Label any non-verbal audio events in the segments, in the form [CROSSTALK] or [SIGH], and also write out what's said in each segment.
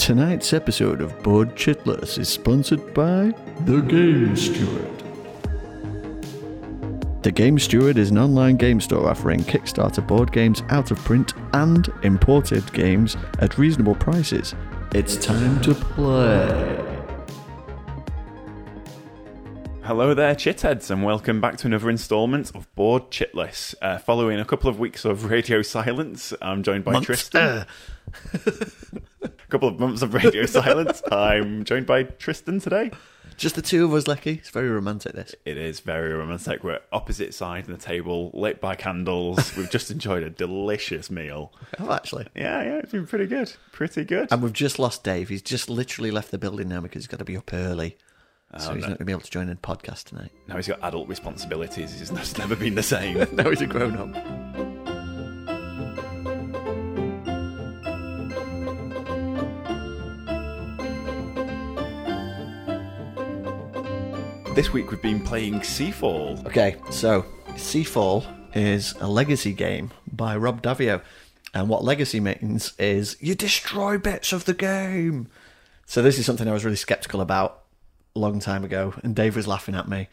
Tonight's episode of Board Chitless is sponsored by The Game Steward. The Game Steward is an online game store offering Kickstarter board games out of print and imported games at reasonable prices. It's time to play. Hello there, chitheads, and welcome back to another instalment of Board Chitless. Uh, following a couple of weeks of radio [LAUGHS] silence, I'm joined by Tristan. [LAUGHS] a couple of months of radio [LAUGHS] silence. I'm joined by Tristan today. Just the two of us, Lecky. It's very romantic, this. It is very romantic. We're opposite sides of the table, lit by candles. [LAUGHS] We've just enjoyed a delicious meal. Oh, actually. Yeah, yeah, it's been pretty good. Pretty good. And we've just lost Dave. He's just literally left the building now because he's got to be up early. Oh, so he's no. not going to be able to join in the podcast tonight. now he's got adult responsibilities. He's it's never been the same. [LAUGHS] now he's a grown up. This week we've been playing Seafall. Okay, so Seafall is a legacy game by Rob Daviau. And what legacy means is you destroy bits of the game. So this is something I was really skeptical about a long time ago. And Dave was laughing at me,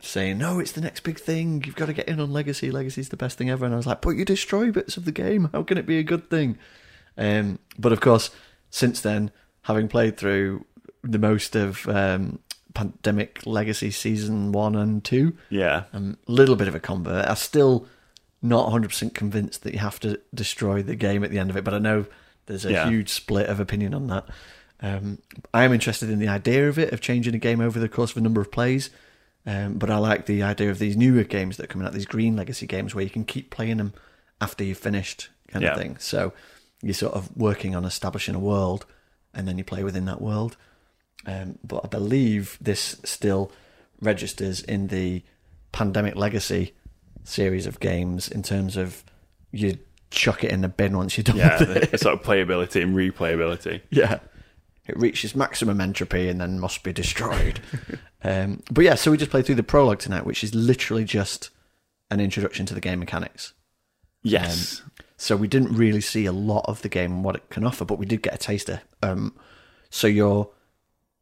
saying, No, it's the next big thing. You've got to get in on Legacy. Legacy's the best thing ever. And I was like, But you destroy bits of the game. How can it be a good thing? Um, but of course, since then, having played through the most of um, Pandemic Legacy Season 1 and 2, Yeah. I'm a little bit of a convert. I'm still not 100% convinced that you have to destroy the game at the end of it, but I know there's a Yeah. huge split of opinion on that. Um, I am interested in the idea of it, of changing a game over the course of a number of plays, um, but I like the idea of these newer games that are coming out, these green legacy games where you can keep playing them after you've finished, kind Yeah. of thing. So you're sort of working on establishing a world, and then you play within that world. Um, but I believe this still registers in the Pandemic Legacy series of games in terms of you chuck it in the bin once you're done Yeah, with it. the sort of playability and replayability. [LAUGHS] Yeah. It reaches maximum entropy and then must be destroyed. [LAUGHS] um, but yeah, so we just played through the prologue tonight, which is literally just an introduction to the game mechanics. Yes. So we didn't really see a lot of the game and what it can offer, but we did get a taster. Um, so you're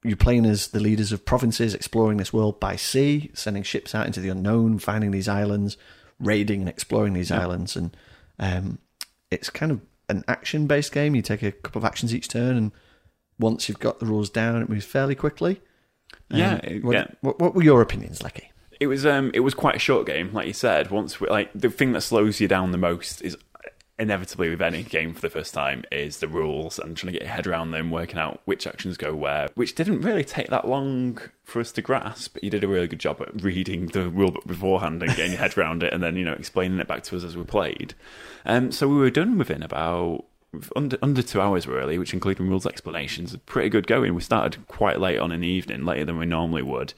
you're playing as the leaders of provinces, exploring this world by sea, sending ships out into the unknown, finding these islands, raiding and exploring these islands, and um, it's kind of an action-based game. You take a couple of actions each turn, and once you've got the rules down, it moves fairly quickly. Um, Yeah, it- what, yeah. What, what were your opinions, Lecky? It was um it was quite a short game, like you said. Once we, like the thing that slows you down the most is inevitably with any game for the first time is the rules and trying to get your head around them, working out which actions go where, which didn't really take that long for us to grasp. You did a really good job at reading the rulebook beforehand and getting your head around it, and then you know explaining it back to us as we played. Um, so we were done within about under under two hours really, which including rules explanations. Pretty good going. We started quite late on in the evening, later than we normally would.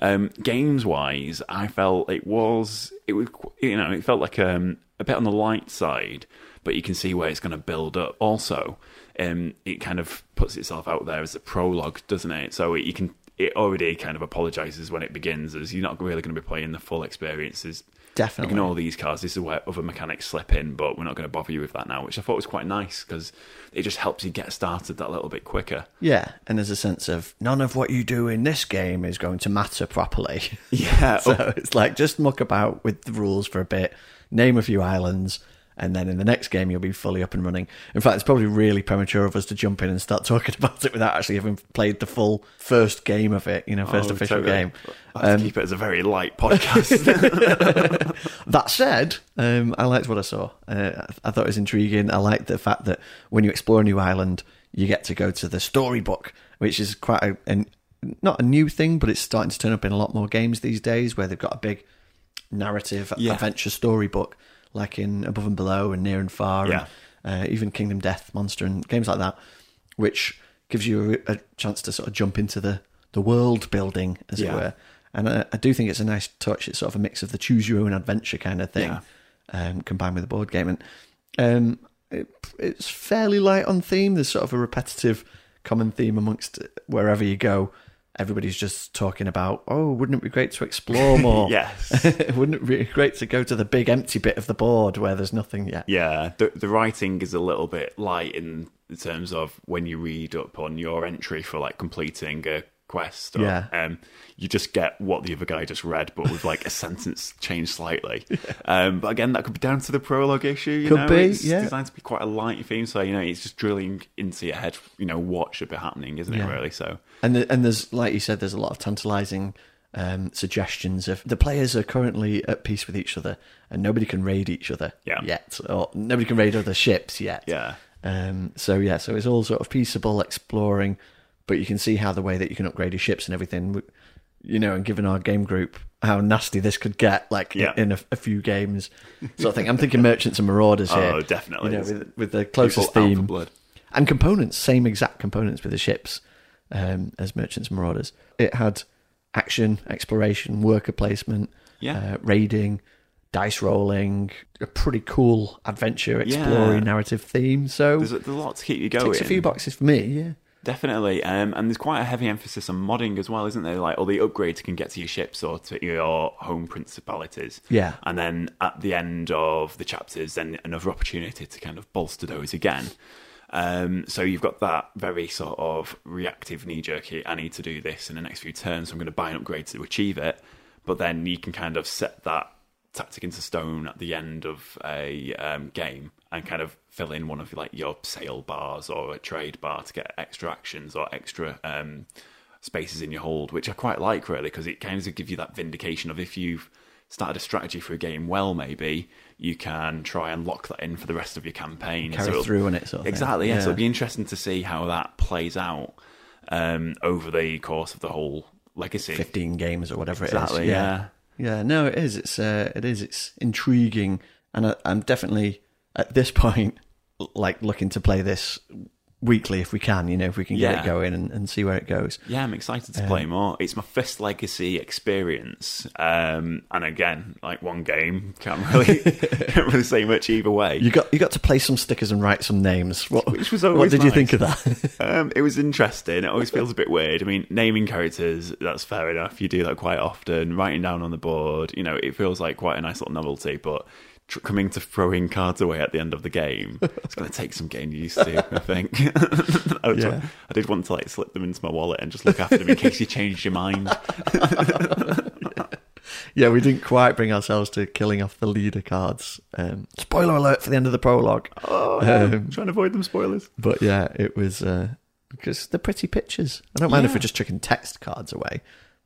Um, games wise, I felt it was it was you know it felt like um, a bit on the light side, but you can see where it's going to build up. Also, um, it kind of puts itself out there as a prologue, doesn't it? So you can it already kind of apologizes when it begins, as you're not really going to be playing the full experiences. Definitely. Ignore these cards. This is where other mechanics slip in, but we're not going to bother you with that now, which I thought was quite nice because it just helps you get started that little bit quicker. Yeah, and there's a sense of none of what you do in this game is going to matter properly. [LAUGHS] Yeah. so it's like just muck about with the rules for a bit, name a few islands, and then in the next game you'll be fully up and running. In fact, it's probably really premature of us to jump in and start [LAUGHS] talking about it without actually having played the full first game of it, you know, first Oh, official totally. game. I to keep it as a very light podcast. [LAUGHS] [LAUGHS] That said, um, I liked what I saw. Uh, I thought it was intriguing. I liked the fact that when you explore a new island, you get to go to the storybook, which is quite a, an not a new thing, but it's starting to turn up in a lot more games these days, where they've got a big narrative Yeah. adventure storybook, like in Above and Below and Near and Far, Yeah. and uh, even Kingdom Death Monster and games like that, which gives you a, a chance to sort of jump into the the world building, as it were. And I, I do think it's a nice touch. It's sort of a mix of the choose your own adventure kind of thing, Yeah. um, combined with the board game. And um, it, it's fairly light on theme. There's sort of a repetitive common theme amongst wherever you go. Everybody's just talking about, oh, wouldn't it be great to explore [LAUGHS] more? Yes. [LAUGHS] wouldn't it be great to go to the big empty bit of the board where there's nothing yet? Yeah, the the writing is a little bit light in terms of when you read up on your entry for like completing a quest. Or, Yeah. um, you just get what the other guy just read, but with like a [LAUGHS] sentence changed slightly. Um, but again, that could be down to the prologue issue. You Could know, be, it's yeah. designed to be quite a light theme, so you know it's just drilling into your head. You know what should be happening, isn't Yeah. it? Really, so And the, and there's like you said, there's a lot of tantalising um, suggestions of the players are currently at peace with each other, and nobody can raid each other Yeah. yet, or nobody can raid other ships yet. yeah. Um, so yeah, so it's all sort of peaceable exploring, but you can see how the way that you can upgrade your ships and everything, you know, and given our game group how nasty this could get, like Yeah. in a, a few games, sort of thing. I'm thinking merchants and marauders here. [LAUGHS] Oh, definitely. You know, with, with the closest People theme blood. and components, same exact components with the ships um, as merchants and marauders. It had action, exploration, worker placement, Yeah. uh, raiding, dice rolling, a pretty cool adventure, exploring Yeah. narrative theme. So There's a, there's a lot to keep you going. ticks a few boxes for me. Yeah, Definitely, um, and there's quite a heavy emphasis on modding as well, isn't there? Like all the upgrades can get to your ships or to your home principalities. Yeah. and then at the end of the chapters, then another opportunity to kind of bolster those again. Um, so you've got that very sort of reactive knee jerky. I need to do this in the next few turns, so I'm going to buy an upgrade to achieve it. But then you can kind of set that tactic into stone at the end of a um, game and kind of fill in one of like your sail bars or a trade bar to get extra actions or extra um, spaces in your hold, which I quite like really because it kind of gives you that vindication of if you've started a strategy for a game well, maybe you can try and lock that in for the rest of your campaign. carry it'll- through on it. Sort of thing. Exactly. Yeah. So it'll be interesting to see how that plays out um, over the course of the whole legacy. fifteen games or whatever it is. Exactly. Yeah. Yeah, no, it is. It's uh, it is. It's intriguing, and I, I'm definitely at this [LAUGHS] point like looking to play this weekly if we can. You know, if we can get Yeah. it going and, and see where it goes. Yeah, I'm excited to play more. It's my first legacy experience, um, and again, like one game, can't really [LAUGHS] can't really say much either way. You got you got to play some stickers and write some names. What, Which was what always did you think of that? [LAUGHS] Um, it was interesting. It always feels a bit weird. I mean, naming characters, that's fair enough. You do that quite often. Writing down on the board, you know, it feels like quite a nice little novelty, but tr- coming to throwing cards away at the end of the game, it's going to take some getting used to, I think. [LAUGHS] I, Yeah. I did want to like slip them into my wallet and just look after them in case you changed your mind. [LAUGHS] yeah, we didn't quite bring ourselves to killing off the leader cards. Um, spoiler alert for the end of the prologue. Oh, Um, trying to avoid them spoilers. But yeah, it was uh, because they're pretty pictures. I don't mind if we're just chucking text cards away.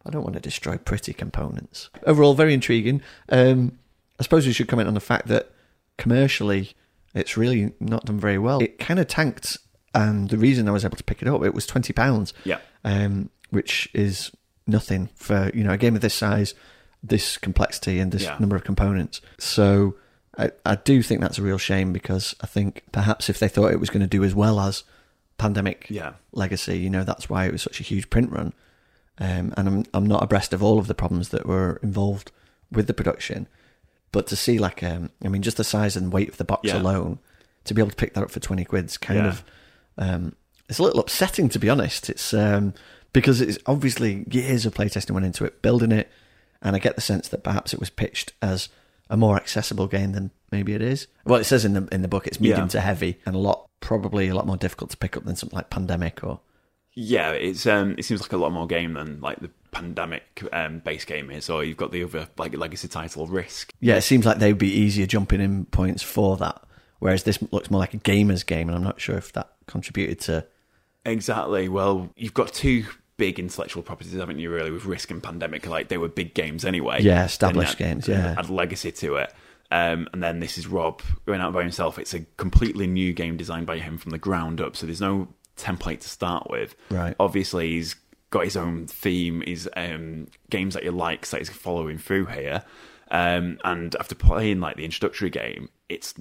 I don't want to destroy pretty components. Overall, very intriguing. Um, I suppose we should comment on the fact that commercially, it's really not done very well. It kind of tanked, and the reason I was able to pick it up, it was twenty pounds. Yeah. um, which is nothing for you know a game of this size, this complexity, and this Yeah. number of components. So I, I do think that's a real shame because I think perhaps if they thought it was going to do as well as Pandemic Yeah. Legacy, you know that's why it was such a huge print run. Um, and I'm I'm not abreast of all of the problems that were involved with the production, but to see like um, I mean just the size and weight of the box Yeah. alone, to be able to pick that up for twenty quid's kind Yeah. of um, it's a little upsetting to be honest. It's um, because it's obviously years of playtesting went into it, building it, and I get the sense that perhaps it was pitched as a more accessible game than maybe it is. Well, it says in the in the book it's medium Yeah. to heavy and a lot probably a lot more difficult to pick up than something like Pandemic or Yeah, it's um, it seems like a lot more game than like the pandemic um, base game is, or you've got the other like legacy title Risk. yeah. It seems like they'd be easier jumping in points for that, whereas this looks more like a gamer's game, and I'm not sure if that contributed to. Exactly. Well, you've got two big intellectual properties, haven't you? Really, with Risk and Pandemic, like they were big games anyway. Yeah, established games, yeah. add legacy to it. Um, and then this is Rob going out by himself. It's a completely new game designed by him from the ground up. So there's no template to start with. Right. Obviously, he's got his own theme, his um, games that he likes that he's following through here. Um, and after playing like the introductory game, it's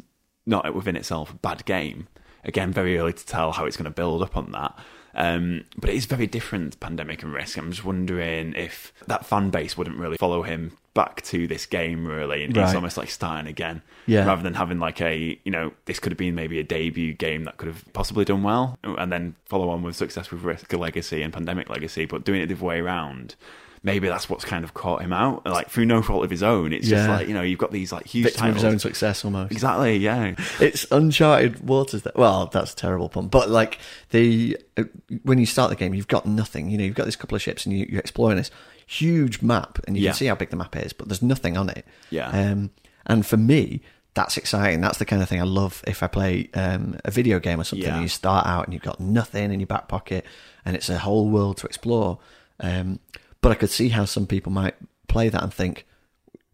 not within itself a bad game. Again, very early to tell how it's going to build up on that. Um, but it is very different, Pandemic and Risk. I'm just wondering if that fan base wouldn't really follow him back to this game, really. And Right. it's almost like starting again. Yeah. Rather than having like a, you know, this could have been maybe a debut game that could have possibly done well and then follow on with success with Risk Legacy and Pandemic Legacy, but doing it the other way around. Maybe that's what's kind of caught him out, like through no fault of his own. It's just Yeah. like you know you've got these like huge Victim of titles. his own success almost. Exactly, yeah. It's uncharted waters. That, well, that's a terrible pun. But like the uh, when you start the game, you've got nothing. You know, you've got these couple of ships, and you, you're exploring this huge map, and you Yeah. can see how big the map is, but there's nothing on it. Yeah. Um, and for me, that's exciting. That's the kind of thing I love. If I play um, a video game or something, Yeah. and you start out and you've got nothing in your back pocket, and it's a whole world to explore. Um, but I could see how some people might play that and think,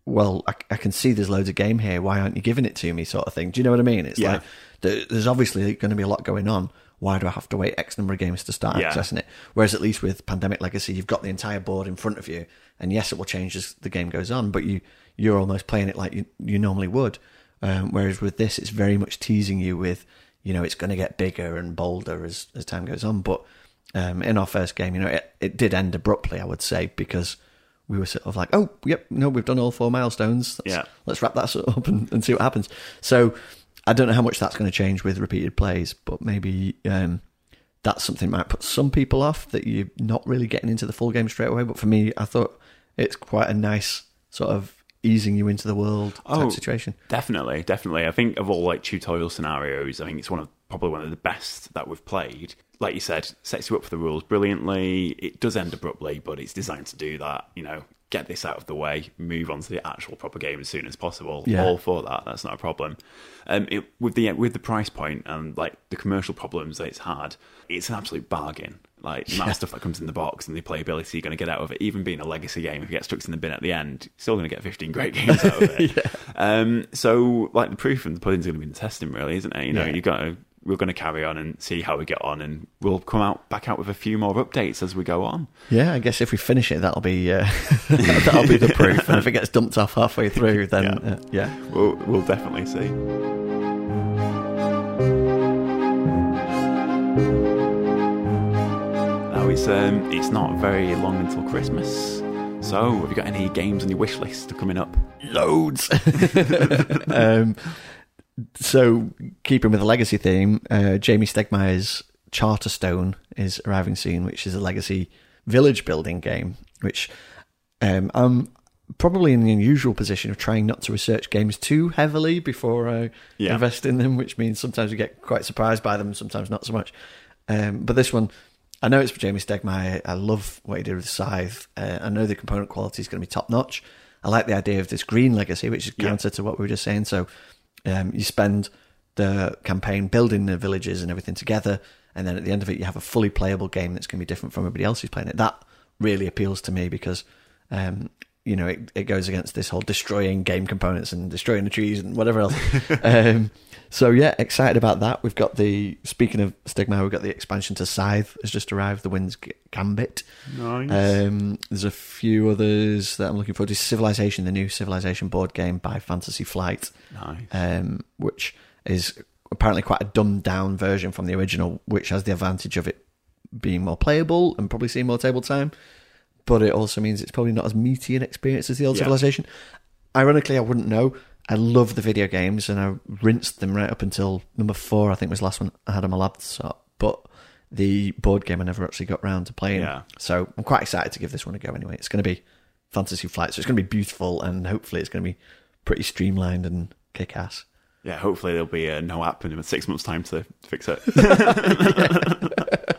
well, I, I can see there's loads of game here. Why aren't you giving it to me, sort of thing? Do you know what I mean? It's Yeah. like there's obviously going to be a lot going on. Why do I have to wait X number of games to start Yeah. accessing it? Whereas at least with Pandemic Legacy, you've got the entire board in front of you, and yes, it will change as the game goes on, but you you're almost playing it like you you normally would. Um, whereas with this, it's very much teasing you with, you know, it's going to get bigger and bolder as as time goes on. But um, in our first game, you know, it, it did end abruptly, I would say, because we were sort of like, oh, yep, no, we've done all four milestones. Let's, Yeah. let's wrap that up and, and see what happens. So I don't know how much that's going to change with repeated plays, but maybe um, that's something that might put some people off that you're not really getting into the full game straight away. But for me, I thought it's quite a nice sort of easing you into the world type Oh. situation. Definitely, definitely. I think of all like tutorial scenarios, I think it's one of probably one of the best that we've played. Like you said, sets you up for the rules brilliantly. It does end abruptly, but it's designed to do that. You know, get this out of the way, move on to the actual proper game as soon as possible. Yeah. All for that. That's not a problem. Um, it, with the with the price point and like the commercial problems that it's had, it's an absolute bargain. Like the of stuff that comes in the box and the playability you're going to get out of it, even being a legacy game, if it gets stuck in the bin at the end, you're still going to get 15 great [LAUGHS] games out of it. [LAUGHS] um, so, like the proof and the pudding's going to be in the testing, really, isn't it? You know, Yeah. you got to we're going to carry on and see how we get on, and we'll come out back out with a few more updates as we go on. Yeah, I guess if we finish it, that'll be uh, [LAUGHS] that'll be the [LAUGHS] proof. And if it gets dumped off halfway through, then Yeah. uh, yeah. We'll we'll definitely see. Now it's um it's not very long until Christmas. So, have you got any games on your wish list coming up? loads. [LAUGHS] um, so, keeping with the legacy theme, uh, Jamey Stegmaier's Charterstone is arriving soon, which is a legacy village building game. Which um, I'm probably in the unusual position of trying not to research games too heavily before I Yeah. invest in them, which means sometimes we get quite surprised by them, sometimes not so much. Um, but this one, I know it's for Jamey Stegmaier. I love what he did with Scythe. Uh, I know the component quality is going to be top notch. I like the idea of this green legacy, which is Yeah. counter to what we were just saying. So um, you spend the campaign building the villages and everything together, and then at the end of it, you have a fully playable game that's going to be different from everybody else who's playing it. That really appeals to me because um, you know it, it goes against this whole destroying game components and destroying the trees and whatever else. [LAUGHS] um, so yeah, excited about that. We've got the speaking of Stigma, we've got the expansion to Scythe has just arrived. The Winds Gambit. Nice. Um, there's a few others that I'm looking forward to. Civilization, the new Civilization board game by Fantasy Flight, nice. um, which is apparently quite a dumbed down version from the original, which has the advantage of it being more playable and probably seeing more table time. But it also means it's probably not as meaty an experience as the old Yeah. Civilization. Ironically, I wouldn't know. I love the video games and I rinsed them right up until number four, I think was the last one I had on my laptop. But the board game I never actually got round to playing. Yeah. So I'm quite excited to give this one a go anyway. It's going to be Fantasy Flight, so it's going to be beautiful and hopefully it's going to be pretty streamlined and kick ass. yeah, hopefully there'll be uh, no app in six months' time to fix it. [LAUGHS] [LAUGHS] [LAUGHS]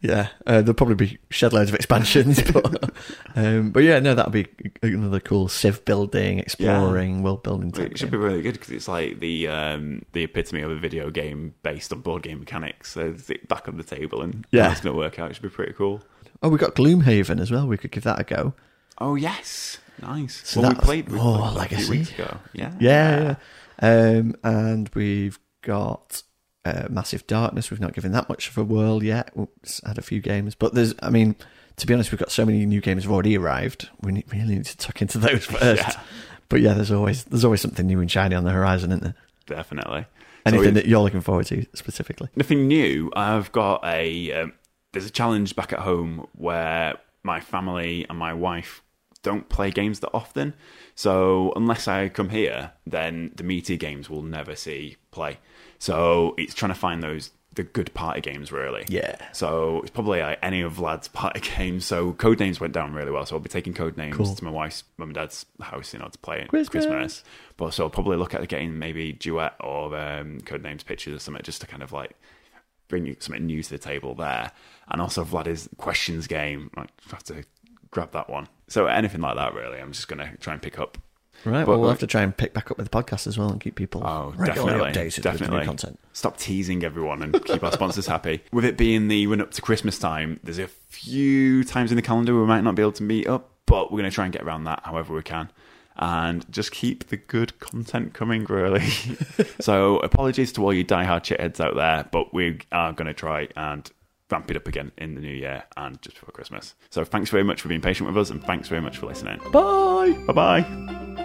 Yeah, uh, there'll probably be shed loads of expansions, [LAUGHS] but um, but yeah, no, that'll be another cool civ building, exploring, world building it should game. be really good because it's like the um, the epitome of a video game based on board game mechanics. So it's back on the table and Yeah. it's going to work out. It should be pretty cool. Oh, we got Gloomhaven as well. We could give that a go. Oh yes, nice. So well, we played with oh, few Legacy. weeks ago. Yeah, Yeah, yeah. Um, and we've got uh, Massive Darkness. We've not given that much of a whirl yet. We've had a few games, but there's, I mean, to be honest, we've got so many new games have already arrived. We need, really need to tuck into those [LAUGHS] first. Yeah. But yeah, there's always there's always something new and shiny on the horizon, isn't there? definitely. Anything we- that you're looking forward to specifically? Nothing new. I've got a um, there's a challenge back at home where my family and my wife don't play games that often. So unless I come here, then the meaty games will never see play. So it's trying to find those the good party games really. Yeah. So it's probably like any of Vlad's party [LAUGHS] games. So Codenames went down really well. So I'll be taking Codenames Cool. to my wife's mum and dad's house, you know, to play it Christmas. Christmas. But so I'll probably look at getting maybe duet or um, Codenames pictures or something just to kind of like bring you something new to the table there. And also Vlad's questions game. I have to grab that one. So anything like that really, I'm just gonna try and pick up. Right. But- well, we'll have to try and pick back up with the podcast as well and keep people Oh, regularly definitely, updated with definitely. new content. Stop teasing everyone and keep our sponsors happy. [LAUGHS] With it being the run up to Christmas time, there's a few times in the calendar we might not be able to meet up, but we're going to try and get around that however we can. And just keep the good content coming, really. [LAUGHS] so, apologies to all you diehard chitheads out there, but we are going to try and ramp it up again in the new year and just before Christmas. So, thanks very much for being patient with us, and thanks very much for listening. Bye. Bye bye.